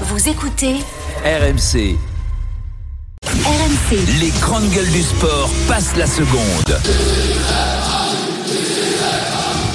Vous écoutez RMC, RMC. les grandes gueules du sport passent la seconde.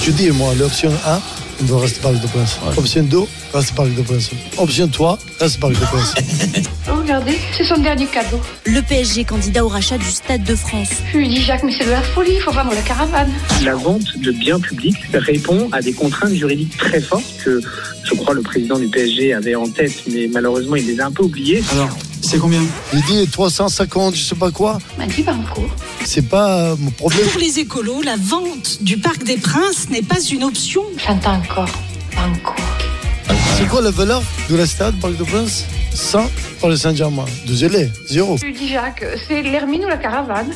Je dis, moi, l'option 1, on doit rester Parc de Prince. Option 2, reste Parc de Prince. Option 3, reste Parc de Prince. Regardez, c'est son dernier cadeau. Le PSG candidat au rachat du Stade de France. Je lui dis, Jacques, mais c'est de la folie, il faut vendre la caravane. La vente de biens publics répond à des contraintes juridiques très fortes que je crois le président du PSG avait en tête, mais malheureusement il les a un peu oubliées. Alors, c'est combien? Il dit 350, je sais pas quoi. m'a dit Banco. C'est pas mon problème. Pour les écolos, la vente du Parc des Princes n'est pas une option. J'entends encore Banco. C'est quoi la valeur de la stade Parc de Prince 100 pour le Saint-Germain. Désolé, zéro. Je lui dis, Jacques, c'est l'Hermine ou la caravane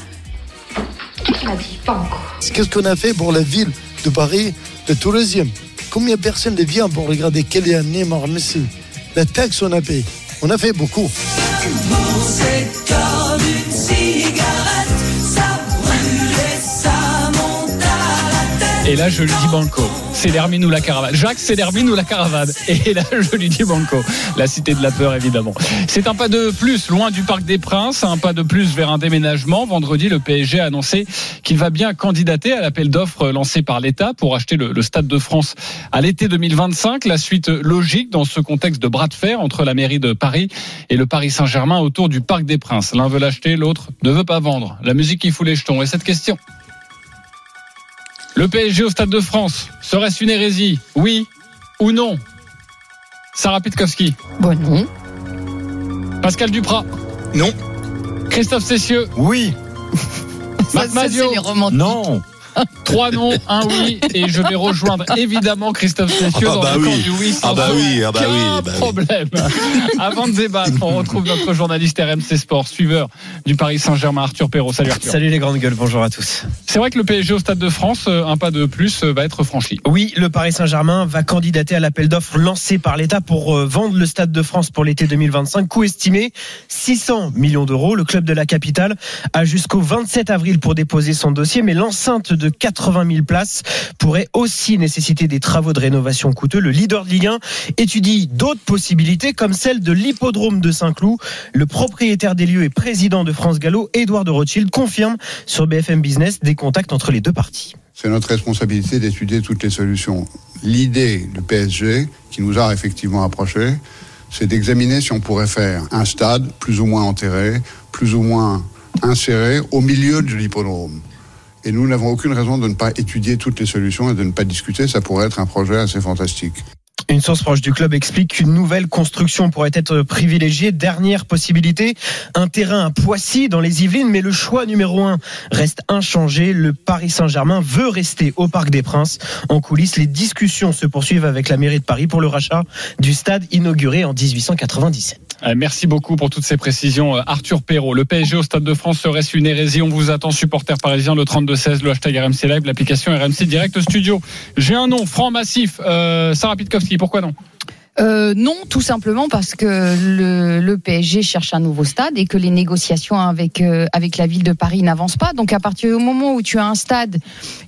Il m'a dit Banco. Qu'est-ce qu'on a fait pour la ville de Paris, le tourisme? Combien de personnes viennent pour regarder Kylian Neymar, Messi? La taxe on a payé. On a fait beaucoup. Et là, je lui dis banco. C'est l'hermine ou la caravane. Jacques, c'est l'hermine ou la caravane. Et là, je lui dis banco. La cité de la peur, évidemment. C'est un pas de plus loin du Parc des Princes, un pas de plus vers un déménagement. Vendredi, le PSG a annoncé qu'il va bien candidater à l'appel d'offres lancé par l'État pour acheter le, Stade de France à l'été 2025. La suite logique dans ce contexte de bras de fer entre la mairie de Paris et le Paris Saint-Germain autour du Parc des Princes. L'un veut l'acheter, l'autre ne veut pas vendre. La musique qui fout les jetons. Et cette question le PSG au Stade de France, serait-ce une hérésie Oui ou non? Sarah Pitkowski, Bon, non. Pascal Duprat, Non. Christophe Cessieux, Oui. Ça, Marc ça, Madio. c'est les romantiques. Non. Trois noms, un oui, et je vais rejoindre évidemment Christophe Cessieux Ah dans bah le camp oui. du oui. Ah bah oui, ah bah oui, bah oui. problème. Avant de débattre, on retrouve notre journaliste RMC Sport, suiveur du Paris Saint-Germain, Arthur Perrault. Salut Arthur. Salut les grandes gueules, bonjour à tous. C'est vrai que le PSG au Stade de France, euh, un pas de plus, euh, va être franchi. Oui, le Paris Saint-Germain va candidater à l'appel d'offres lancé par l'État pour euh, vendre le Stade de France pour l'été 2025. Coût estimé 600 millions d'euros. Le club de la capitale a jusqu'au 27 avril pour déposer son dossier, mais l'enceinte de 80 000 places pourrait aussi nécessiter des travaux de rénovation coûteux. Le leader de Ligue 1 étudie d'autres possibilités comme celle de l'hippodrome de Saint-Cloud. Le propriétaire des lieux et président de France Gallo, Édouard de Rothschild, confirme sur BFM Business des contacts entre les deux parties. C'est notre responsabilité d'étudier toutes les solutions. L'idée, le PSG, qui nous a effectivement approchés, c'est d'examiner si on pourrait faire un stade plus ou moins enterré, plus ou moins inséré au milieu de l'hippodrome. Et nous n'avons aucune raison de ne pas étudier toutes les solutions et de ne pas discuter. Ça pourrait être un projet assez fantastique. Une source proche du club explique qu'une nouvelle construction pourrait être privilégiée. Dernière possibilité, un terrain à Poissy dans les Yvelines, mais le choix numéro un reste inchangé. Le Paris Saint-Germain veut rester au Parc des Princes. En coulisses, les discussions se poursuivent avec la mairie de Paris pour le rachat du stade inauguré en 1897. Euh, Merci beaucoup pour toutes ces précisions, euh, Arthur Perrault. Le PSG au Stade de France serait-ce une hérésie On vous attend, supporters parisiens, le 32-16, le hashtag RMC Live, l'application RMC Direct Studio. J'ai un nom, franc massif. Euh, Sarah Pitkowski, pourquoi non? Euh, non, tout simplement parce que le, le PSG cherche un nouveau stade et que les négociations avec euh, avec la ville de Paris n'avancent pas. Donc à partir du moment où tu as un stade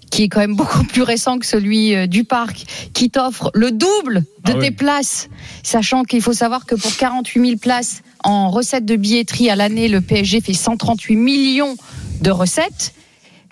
qui est quand même beaucoup plus récent que celui euh, du parc, qui t'offre le double de Ah tes oui. places, sachant qu'il faut savoir que pour 48 000 places en recettes de billetterie à l'année, le PSG fait 138 millions de recettes.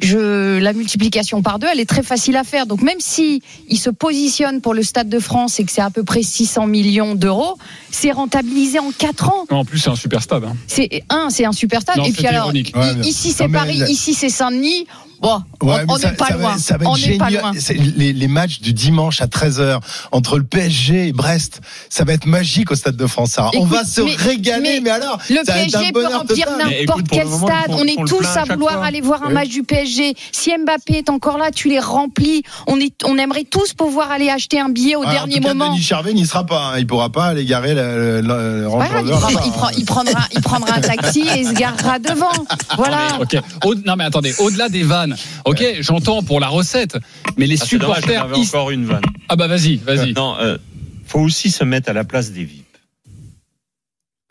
Je, la multiplication par deux, elle est très facile à faire. Donc même si il se positionne pour le Stade de France et que c'est à peu près 600 millions d'euros, c'est rentabilisé en 4 ans. Non, En plus, c'est un super stade. hein. C'est un, c'est un super stade. Non, et puis c'était alors, ironique. i- Ouais, mais- ici c'est Paris, la- ici c'est Saint-Denis. Bon, Ouais, on n'est pas loin. ça va être on n'est pas génial. loin. C'est Les, les matchs du dimanche à 13h entre le PSG et Brest, ça va être magique au Stade de France. On va se mais- régaler, mais, mais alors Le ça PSG peut remplir n'importe quel moment, stade. font- On est tous à vouloir fois. aller voir un match du PSG. Si Mbappé est encore là, tu les remplis. On est, on aimerait tous pouvoir aller acheter un billet au Ah, dernier en tout cas, moment. Denis Charvet n'y sera pas. hein. Il pourra pas aller garer le, le- le Range Ouais, il, Rover. prend- là-bas, il prend- hein. il prendra, il prendra un taxi et se garera devant. Voilà. Non, mais, ok. Au- non mais attendez, au-delà des vannes, ok, j'entends pour la recette, mais les Ah, dommage, supporters. j'en avais ils- encore une vanne. Ah bah vas-y, vas-y. Non, euh, faut aussi se mettre à la place des VIP.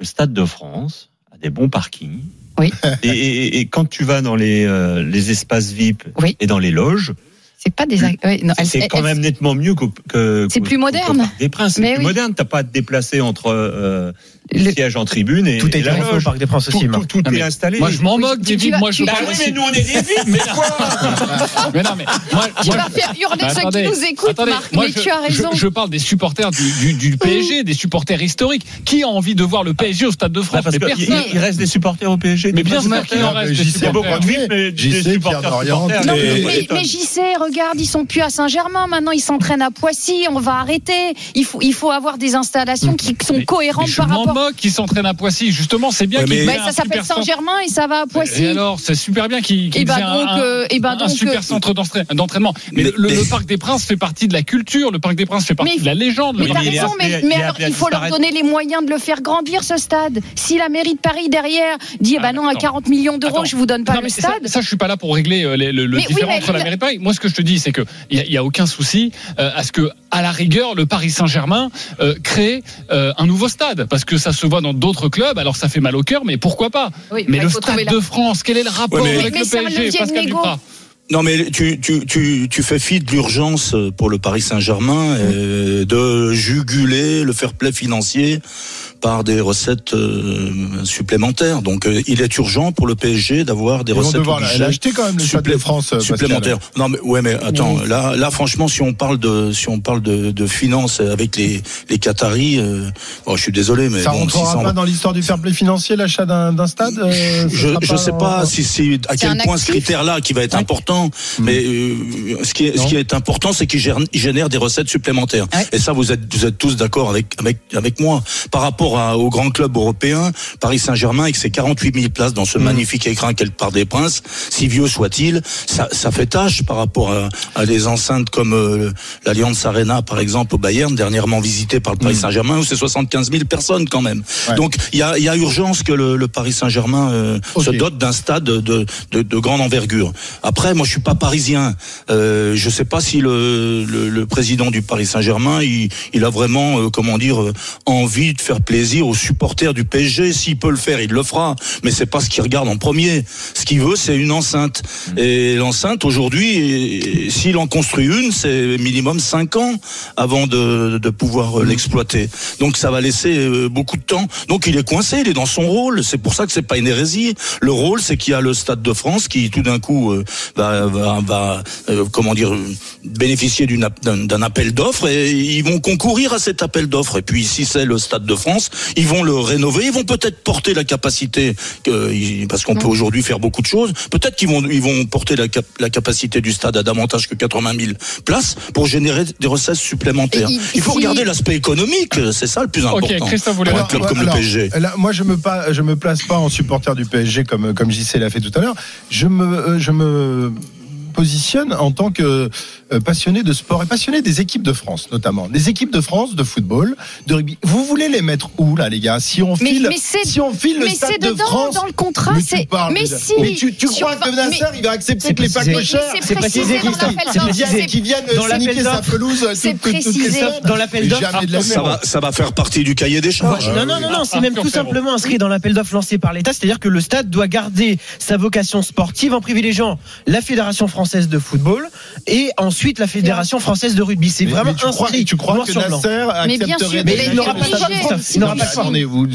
Le Stade de France a des bons parkings. Oui. Et, et- et quand tu vas dans les, euh, les espaces VIP Oui. et dans les loges, C'est pas des. ouais, C'est quand même nettement mieux que. que- C'est plus moderne. Des Princes, c'est Mais plus oui. moderne. T'as pas à te déplacer entre euh, le siège en tribune et, Tout est et la refait au loge. Parc des Princes aussi, tout, Marc. tout Non, est mais installé. Moi, je m'en moque, tu vas- Moi, je Bah parle oui, mais nous on est des vides, mais quoi Mais non, mais moi, Tu moi, vas faire hurler Bah, ceux attendez, qui nous écoutent, attendez, Marc, moi, mais je, tu as raison. Je, je parle des supporters du, du, du PSG, des supporters historiques. Qui a envie de voir le PSG au Stade de France? Bah, Parce Mais personne. il reste des supporters au PSG. Mais bien sûr qu'il en reste Il y a beaucoup supporters. de vides, mais des Pierre supporters. Mais- mais JC, regarde, ils sont plus à Saint-Germain. Maintenant, ils s'entraînent à Poissy. On va arrêter. Il faut, il faut avoir des installations qui sont cohérentes je par rapport. Moque qu'ils s'entraînent à Poissy. Justement, c'est bien Ouais, qu'ils mais- Bah, un ça s'appelle super centre. Saint-Germain et ça va à Poissy. Et alors, c'est super bien qu'ils qu'ils Et bah un- euh, bah un donc, super euh, centre d'entraî- d'entraînement. Mais, Mais- le, Parc des Princes fait partie de la culture. Le Parc des Princes fait partie Mais- de la légende. Mais t'as raison, mais, il alors il faut leur donner les moyens de le faire grandir ce stade. Si la mairie de Paris derrière dit, eh Ah, ben non, à attends. 40 millions d'euros, je vous donne pas Non, le mais ça, stade. ça, je suis pas là pour régler euh, le, différent entre la mairie de Paris. Moi, ce que je te dis, c'est que il y, a- aucun souci euh, à ce que, à la rigueur, le Paris Saint-Germain euh, crée euh, un nouveau stade, parce que ça se voit dans d'autres clubs. Alors, ça fait mal au cœur, mais pourquoi pas Oui, Mais le Stade la- de France, quel est le rapport Ouais, mais- avec Mais le PSG, Pascal. Duprat Non, mais tu, tu, tu, tu fais fi de l'urgence pour le Paris Saint-Germain euh, de juguler le fair play financier par des recettes euh, supplémentaires. Donc, euh, il est urgent pour le PSG d'avoir des Ils vont recettes devoir obligées l'acheter quand même le de supplé- France. euh, Pascal. supplémentaires. Non, mais ouais, mais attends, là, là, franchement, si on parle de, si on parle de, de finances avec les, les Qataris, euh, bon, je suis désolé, mais Ça bon, rentrera 600 pas dans l'histoire du fair play financier, l'achat d'un d'un stade euh, je je sais pas en- si c'est à C'est quel point ce actif. critère-là qui va être important, mais euh, ce qui est ce qui est important, c'est qu'il génère des recettes supplémentaires. Ouais. Et ça, vous êtes vous êtes tous d'accord avec avec avec moi. Par rapport à, aux grands clubs européens, Paris Saint-Germain avec ses 48 000 places dans ce magnifique écran qu'est le Parc des Princes, si vieux soit-il, ça ça fait tâche par rapport à, à des enceintes comme euh, l'Allianz Arena par exemple au Bayern, dernièrement visité par le Paris Saint-Germain où c'est 75 000 personnes quand même. Ouais. Donc il y a il y a urgence que le, le Paris Saint-Germain euh, se dote d'un stade de, de, de grande envergure. Après, moi, je suis pas parisien. Euh, je sais pas si le, le, le président du Paris Saint-Germain, il, il a vraiment, euh, comment dire, euh, envie de faire plaisir aux supporters du PSG. S'il peut le faire, il le fera. Mais c'est pas ce qu'il regarde en premier. Ce qu'il veut, c'est une enceinte. Et l'enceinte, aujourd'hui, s'il en construit une, c'est minimum 5 ans avant de, de pouvoir euh, l'exploiter. Donc ça va laisser euh, beaucoup de temps. Donc il est coincé, il est dans son rôle. C'est pour ça que c'est pas une hérésie. Le rôle, c'est qu'il y a le Stade de France qui, tout d'un coup, euh, va, va, va, euh, comment dire, bénéficier d'un appel d'offres et ils vont concourir à cet appel d'offres. Et puis si c'est le Stade de France, ils vont le rénover, ils vont peut-être porter la capacité, que, parce qu'on peut aujourd'hui faire beaucoup de choses. Peut-être qu'ils vont, ils vont porter la, cap- la capacité du stade à davantage que 80 000 places pour générer des recettes supplémentaires. Et il- Il faut si- regarder l'aspect économique, c'est ça le plus important. Christophe, vous voulez Pour un club comme alors, le PSG. là, moi, je me pas, je me place pas en supporter du PSG comme comme JC l'a fait tout à l'heure. Je me, euh, je me positionne en tant que euh, passionné de sport et passionné des équipes de France, notamment des équipes de France de football, de rugby. Vous voulez les mettre où là, les gars? Si on Mais- file, mais c'est- si on file le mais stade c'est de dedans, France, dans le contrat, mais tu c'est- parles mais si. mais tu, crois que mais- Nasser, il va accepter c'est que les packs chers, Mais c'est précisé, dans Christophe. l'appel C'est. C'est- qui viennent Dans l'appel sa pelouse C'est toutes les précisé. Dans l'appel d'offres. Ça va, ça va faire partie du cahier des charges. Non, non, non, c'est même tout simplement inscrit dans l'appel d'offres lancé par l'État, c'est-à-dire que le stade doit garder sa vocation sportive en privilégiant la Fédération française de football et ensuite la Fédération française de rugby. C'est vraiment tu crois, tu crois que. Nasser accepterait sûr, de mais il n'aura pas choix. de choix.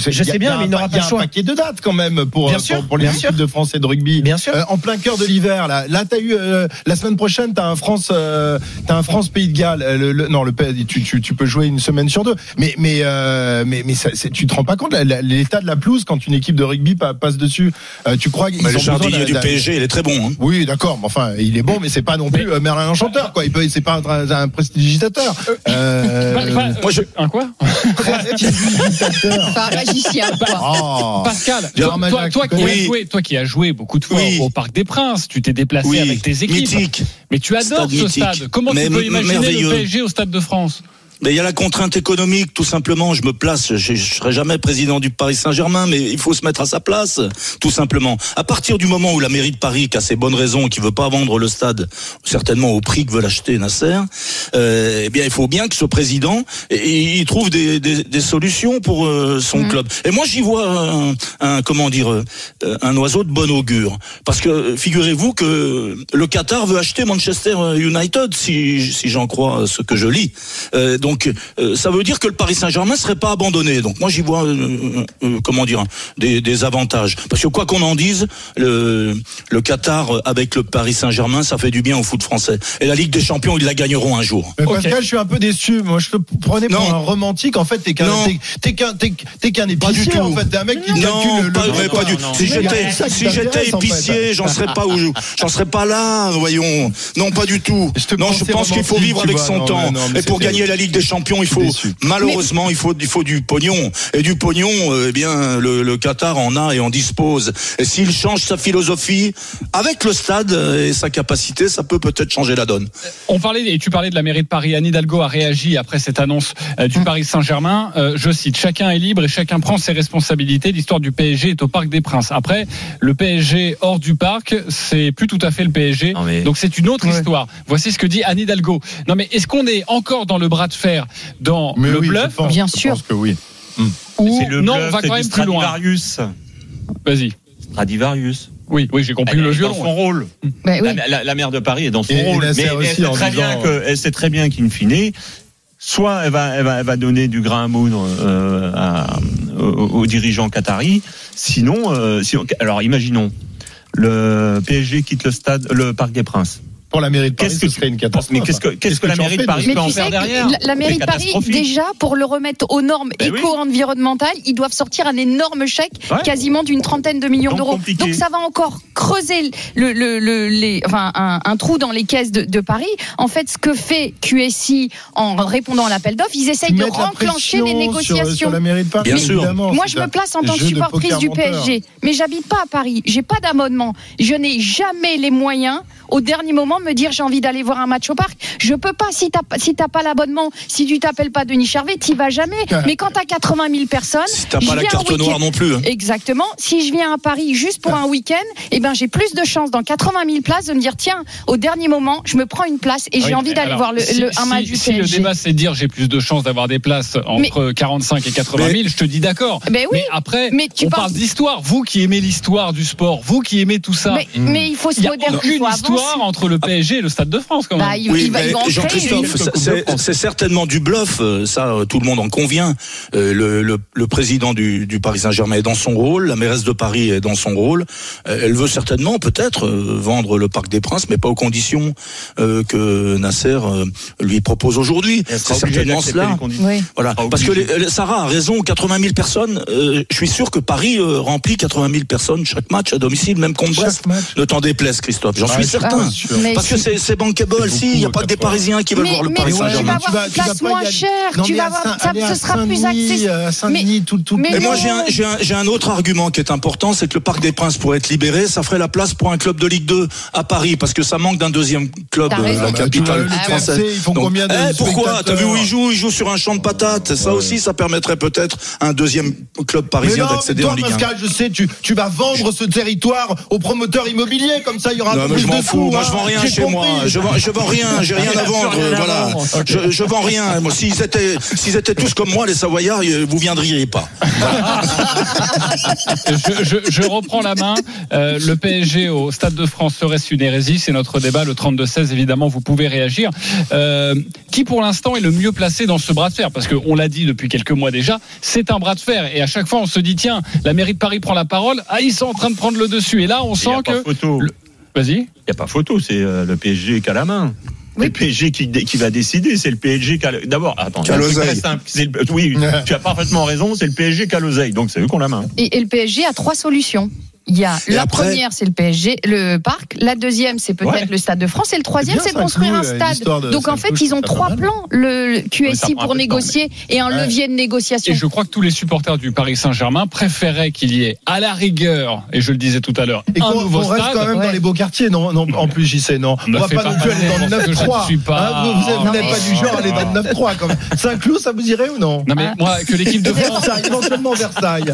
Je sais bien, mais il n'aura pa- pas le Il y a choix. un paquet de dates quand même pour, pour les équipes de France et de rugby. Bien sûr. Euh, en plein cœur de l'hiver, là. Là, t'as eu euh, la semaine prochaine, t'as un France, euh, t'as un France Pays de Galles. Euh, le- le- non, le tu, tu, tu peux jouer une semaine sur deux. Mais mais euh, mais mais ça, c'est- tu te rends pas compte l'état de la pelouse quand une équipe de rugby pa- passe dessus. Euh, tu crois qu'ils Mais ont le jardinier du PSG, il est très bon. Hein. oui, d'accord, mais enfin, il est bon, mais c'est pas non plus euh, Merlin l'Enchanteur, quoi. Il peut, c'est pas un, un prestidigitateur. Euh, Pas- pas- Moi, je- Un quoi? Prestidigitateur. Pas un magicien. Oh. Pascal, toi, toi tu qui as joué, toi qui as joué beaucoup de fois Oui. au Parc des Princes, tu t'es déplacé Oui, avec tes équipes. mythique. Mais tu adores Stade ce mythique. stade. Comment Mais tu peux imaginer le PSG au Stade de France? Mais il y a la contrainte économique, tout simplement. Je me place, je, je serai jamais président du Paris Saint-Germain, mais il faut se mettre à sa place, tout simplement. À partir du moment où la mairie de Paris, qui a ses bonnes raisons, qui veut pas vendre le stade, certainement au prix que veut l'acheter Nasser, euh, eh bien, il faut bien que ce président, il trouve des, des, des solutions pour euh, son Mm. club. Et moi, j'y vois un, un, comment dire, euh, un oiseau de bon augure, parce que euh, figurez-vous que le Qatar veut acheter Manchester United, si, si j'en crois ce que je lis. Euh, donc, euh, ça veut dire que le Paris Saint-Germain serait pas abandonné. Donc, moi, j'y vois, euh, euh, comment dire, des, des avantages. Parce que quoi qu'on en dise, le, le Qatar avec le Paris Saint-Germain, ça fait du bien au foot français. Et la Ligue des Champions, ils la gagneront un jour. Mais. Pascal, je suis un peu déçu. Moi, je te prenais pour Non. un romantique. En fait, t'es qu'un, t'es, qu'un, t'es, qu'un Pas du épicier. tout. En fait, t'es un mec qui Non, calcule le. pas, le- mais pas du. non, Si j'étais, si j'étais t'intéresse, en fait. épicier, j'en serais pas où, j'en serais pas là, voyons. Non, pas du tout. Je non, je pense qu'il faut vivre avec son temps. Et pour gagner la Ligue des Champions, il faut, malheureusement, il faut, il faut du pognon. Et du pognon, eh bien, le, le Qatar en a et en dispose. Et s'il change sa philosophie avec le stade et sa capacité, ça peut peut-être changer la donne. On parlait et tu parlais de la mairie de Paris. Anne Hidalgo a réagi après cette annonce euh, du Paris Saint-Germain. Euh, je cite chacun est libre et chacun prend ses responsabilités. L'histoire du PSG est au Parc des Princes. Après, le PSG hors du parc, c'est plus tout à fait le PSG. Mais- Donc c'est une autre Ouais. histoire. Voici ce que dit Anne Hidalgo. Non mais est-ce qu'on est encore dans le bras de fer, dans Mais le oui, je bluff pense, Bien je sûr. pense que oui. ou C'est le non bluff, On va quand même plus loin. Stradivarius. Vas-y. Stradivarius. Oui, oui, j'ai compris Elle le est violon. dans son rôle. Ben oui. La, la- la maire de Paris est dans son Et- rôle. Mais aussi elle, sait très bien disant- que, elle sait très bien qu'in fine, soit elle va, elle va, elle va donner du grain à moudre euh, à- aux, aux dirigeants qataris, sinon, euh, si alors imaginons, le PSG quitte le stade, le Parc des Princes. Pour la mairie de Paris, Qu'est-ce ce que serait une Mais catastrophe. qu'est-ce que, qu'est-ce que la mairie de Paris Mais peut en faire derrière la, mairie de Paris, déjà, pour le remettre aux normes Ben oui. éco-environnementales, ils doivent sortir un énorme chèque, Ouais. quasiment d'une trentaine de millions d'euros. Donc ça va encore creuser le, le, le- les, enfin, un, un trou dans les caisses de, de Paris. En fait, ce que fait QSI en répondant à l'appel d'offres, ils essayent de renclencher les sur- négociations. Sur, la mairie de Paris, Bien sûr. Moi, je me place en tant que supportrice du. PSG, mais j'habite pas à Paris. J'ai pas d'abonnement. Je n'ai jamais les moyens, au dernier moment, me dire j'ai envie d'aller voir un match au parc. Je peux pas si t'as pas- si t'as pas l'abonnement, si tu t'appelles pas Denis Charvet, t'y vas jamais. Mais quand t'as 80 000 personnes, Si t'as pas la carte noire non plus. hein. Exactement. Si je viens à Paris juste pour un week-end, eh ben j'ai plus de chances dans 80 000 places de me dire tiens, au dernier moment, je me prends une place et j'ai Oui, envie mais d'aller voir le, si, le- un si- match du si le PSG. débat c'est de dire j'ai plus de chances d'avoir des places entre 45 et 80 000, je te dis d'accord. Ben oui. Mais après, Mais tu on parles- parle d'histoire. Vous qui aimez l'histoire du sport, vous qui aimez tout ça. Mais, mais il faut se Il n'y a aucune histoire entre le PSG et le Stade de France quand même. Bah, il, Oui, va, Jean-Christophe, c'est- certainement du bluff, euh, ça euh, tout le monde en convient. Euh, le, le- le président du, du Paris Saint-Germain est dans son rôle, la mairesse de Paris est dans son rôle. Euh, elle veut certainement peut-être euh, vendre le Parc des Princes, mais pas aux conditions euh, que Nasser euh, lui propose aujourd'hui. C'est certainement cela. les conditions. Oui. Voilà, parce que les- les- Sarah a raison, 80 000 personnes. euh, je suis sûr que Paris euh, remplit 80 000 personnes chaque match à domicile, même contre Chaque Brest. match. Ne t'en déplaise, Christophe. J'en suis certain. Parce que c'est c'est bankable. Si, il n'y a pas que des 80. Parisiens qui veulent Mais, voir le mais Paris tu ouais, vas Saint-Germain. avoir une place moins chère, tu mais vas avoir, ce sera plus accessible. À Saint-Denis, tout, tout. mais moi, j'ai un, j'ai un, j'ai un autre argument qui est important, c'est que le Parc des Princes pourrait être libéré, ça ferait la place pour un club de Ligue 2 à Paris, parce que ça manque d'un deuxième club, euh, la tu capitale le française. TFC, ils font Donc, combien de eh, Pourquoi T'as vu où ils jouent? Ils jouent sur un champ de patates. Ça aussi, ça permettrait peut-être un deuxième club Mais parisien mais d'accéder en Ligue 1. Pascal, je sais, tu, tu vas vendre ce territoire aux promoteurs immobiliers, comme ça il y aura Non, mais plus je de m'en fous. Moi, hein. je vends rien chez compris. moi. Je vends, je vends rien. J'ai rien à vendre. rien à Voilà. vendre. Ok. Je, je vends rien. Moi, s'ils étaient, s'ils étaient tous comme moi, les Savoyards, euh, vous viendriez pas. je, je- je reprends la main. Euh, le PSG au Stade de France serait-ce une hérésie C'est notre débat, le 32-16, évidemment, vous pouvez réagir. Euh, qui pour l'instant est le mieux placé dans ce bras de fer? Parce qu'on l'a dit depuis quelques mois déjà, c'est un bras de fer. Et à chaque fois, on se dit, tiens, la mairie de Paris prend la parole, ah, ils sont en train de prendre le dessus. Et là, on sent que... Vas-y. Il n'y a pas photo, c'est euh, le PSG qui a la main. Oui. le PSG qui, va décider, c'est le PSG qui a le- D'abord, attends, c'est très simple. C'est le- Oui, tu as parfaitement raison, c'est le PSG qui a l'oseille, donc c'est eux qui ont la main. Et, et le PSG a trois solutions. Il y a Et la après- première, c'est le PSG, le parc. La deuxième, c'est peut-être Ouais. le Stade de France. Et le troisième, C'est c'est construire un l'histoire stade. de Donc en fait, ils ont trois plans. Le QSI pour temps, négocier et un Ouais. levier de négociation. Et je crois que tous les supporters du Paris Saint-Germain préféraient qu'il y ait à la rigueur, et je le disais tout à l'heure, Et un nouveau qu'on reste stade. quand même dans les beaux quartiers, non, non En plus, j'y sais, non. Ne On va pas pas non plus aller dans le parce que je 9-3. ne suis pas- Hein, vous n'êtes pas du genre à aller dans le 9-3 quand même. Saint-Cloud, ça vous irait ou non Non mais moi que l'équipe de France, Versailles, éventuellement Versailles.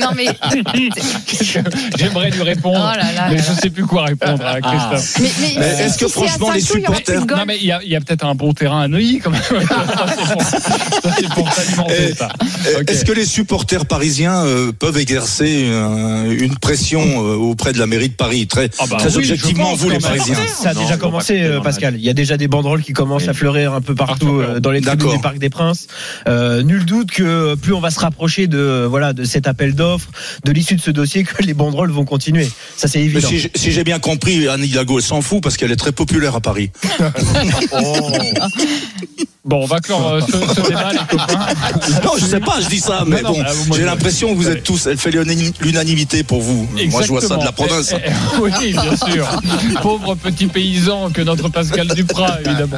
Non mais, j'aimerais lui répondre, Oh là là mais là je sais plus quoi répondre à Christophe. mais, mais Mais si- est-ce si que c'est à franchement, les supporters-. Non mais il y a, peut-être un bon terrain à Neuilly quand même. ça c'est pour, ça. Ok. Est-ce que les supporters parisiens euh, peuvent exercer euh, une pression euh, auprès de la mairie de Paris? Très, Ah bah très oui, je objectivement, pense vous les. Parisiens. Ça a Non, déjà commencé, euh, Pascal. Il y a déjà des banderoles qui commencent à fleurir un peu partout euh, dans les tribunes du Parc des Princes. Euh, nul doute que plus on va se rapprocher de voilà de cet appel d'offres, de l'issue de ce dossier, que les banderoles vont continuer. Ça c'est Mais évident. si, j'ai bien compris, Anne Hidalgo s'en fout parce qu'elle est très populaire à Paris. Bon, on va clore euh, ce, ce débat, les copains. Non, je sais pas, je dis ça, mais Non, bon, moi, j'ai l'impression que vous êtes tous, elle fait l'unani- l'unanimité pour vous. Moi, je vois ça de la province. Eh, eh, oui, bien sûr. Pauvre petit paysan que notre Pascal Duprat, évidemment.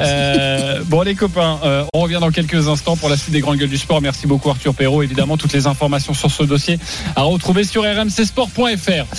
Euh, bon, les copains, euh, on revient dans quelques instants pour la suite des grandes gueules du sport. Merci beaucoup, Arthur Perrault. Évidemment, toutes les informations sur ce dossier à retrouver sur rmcsport.fr.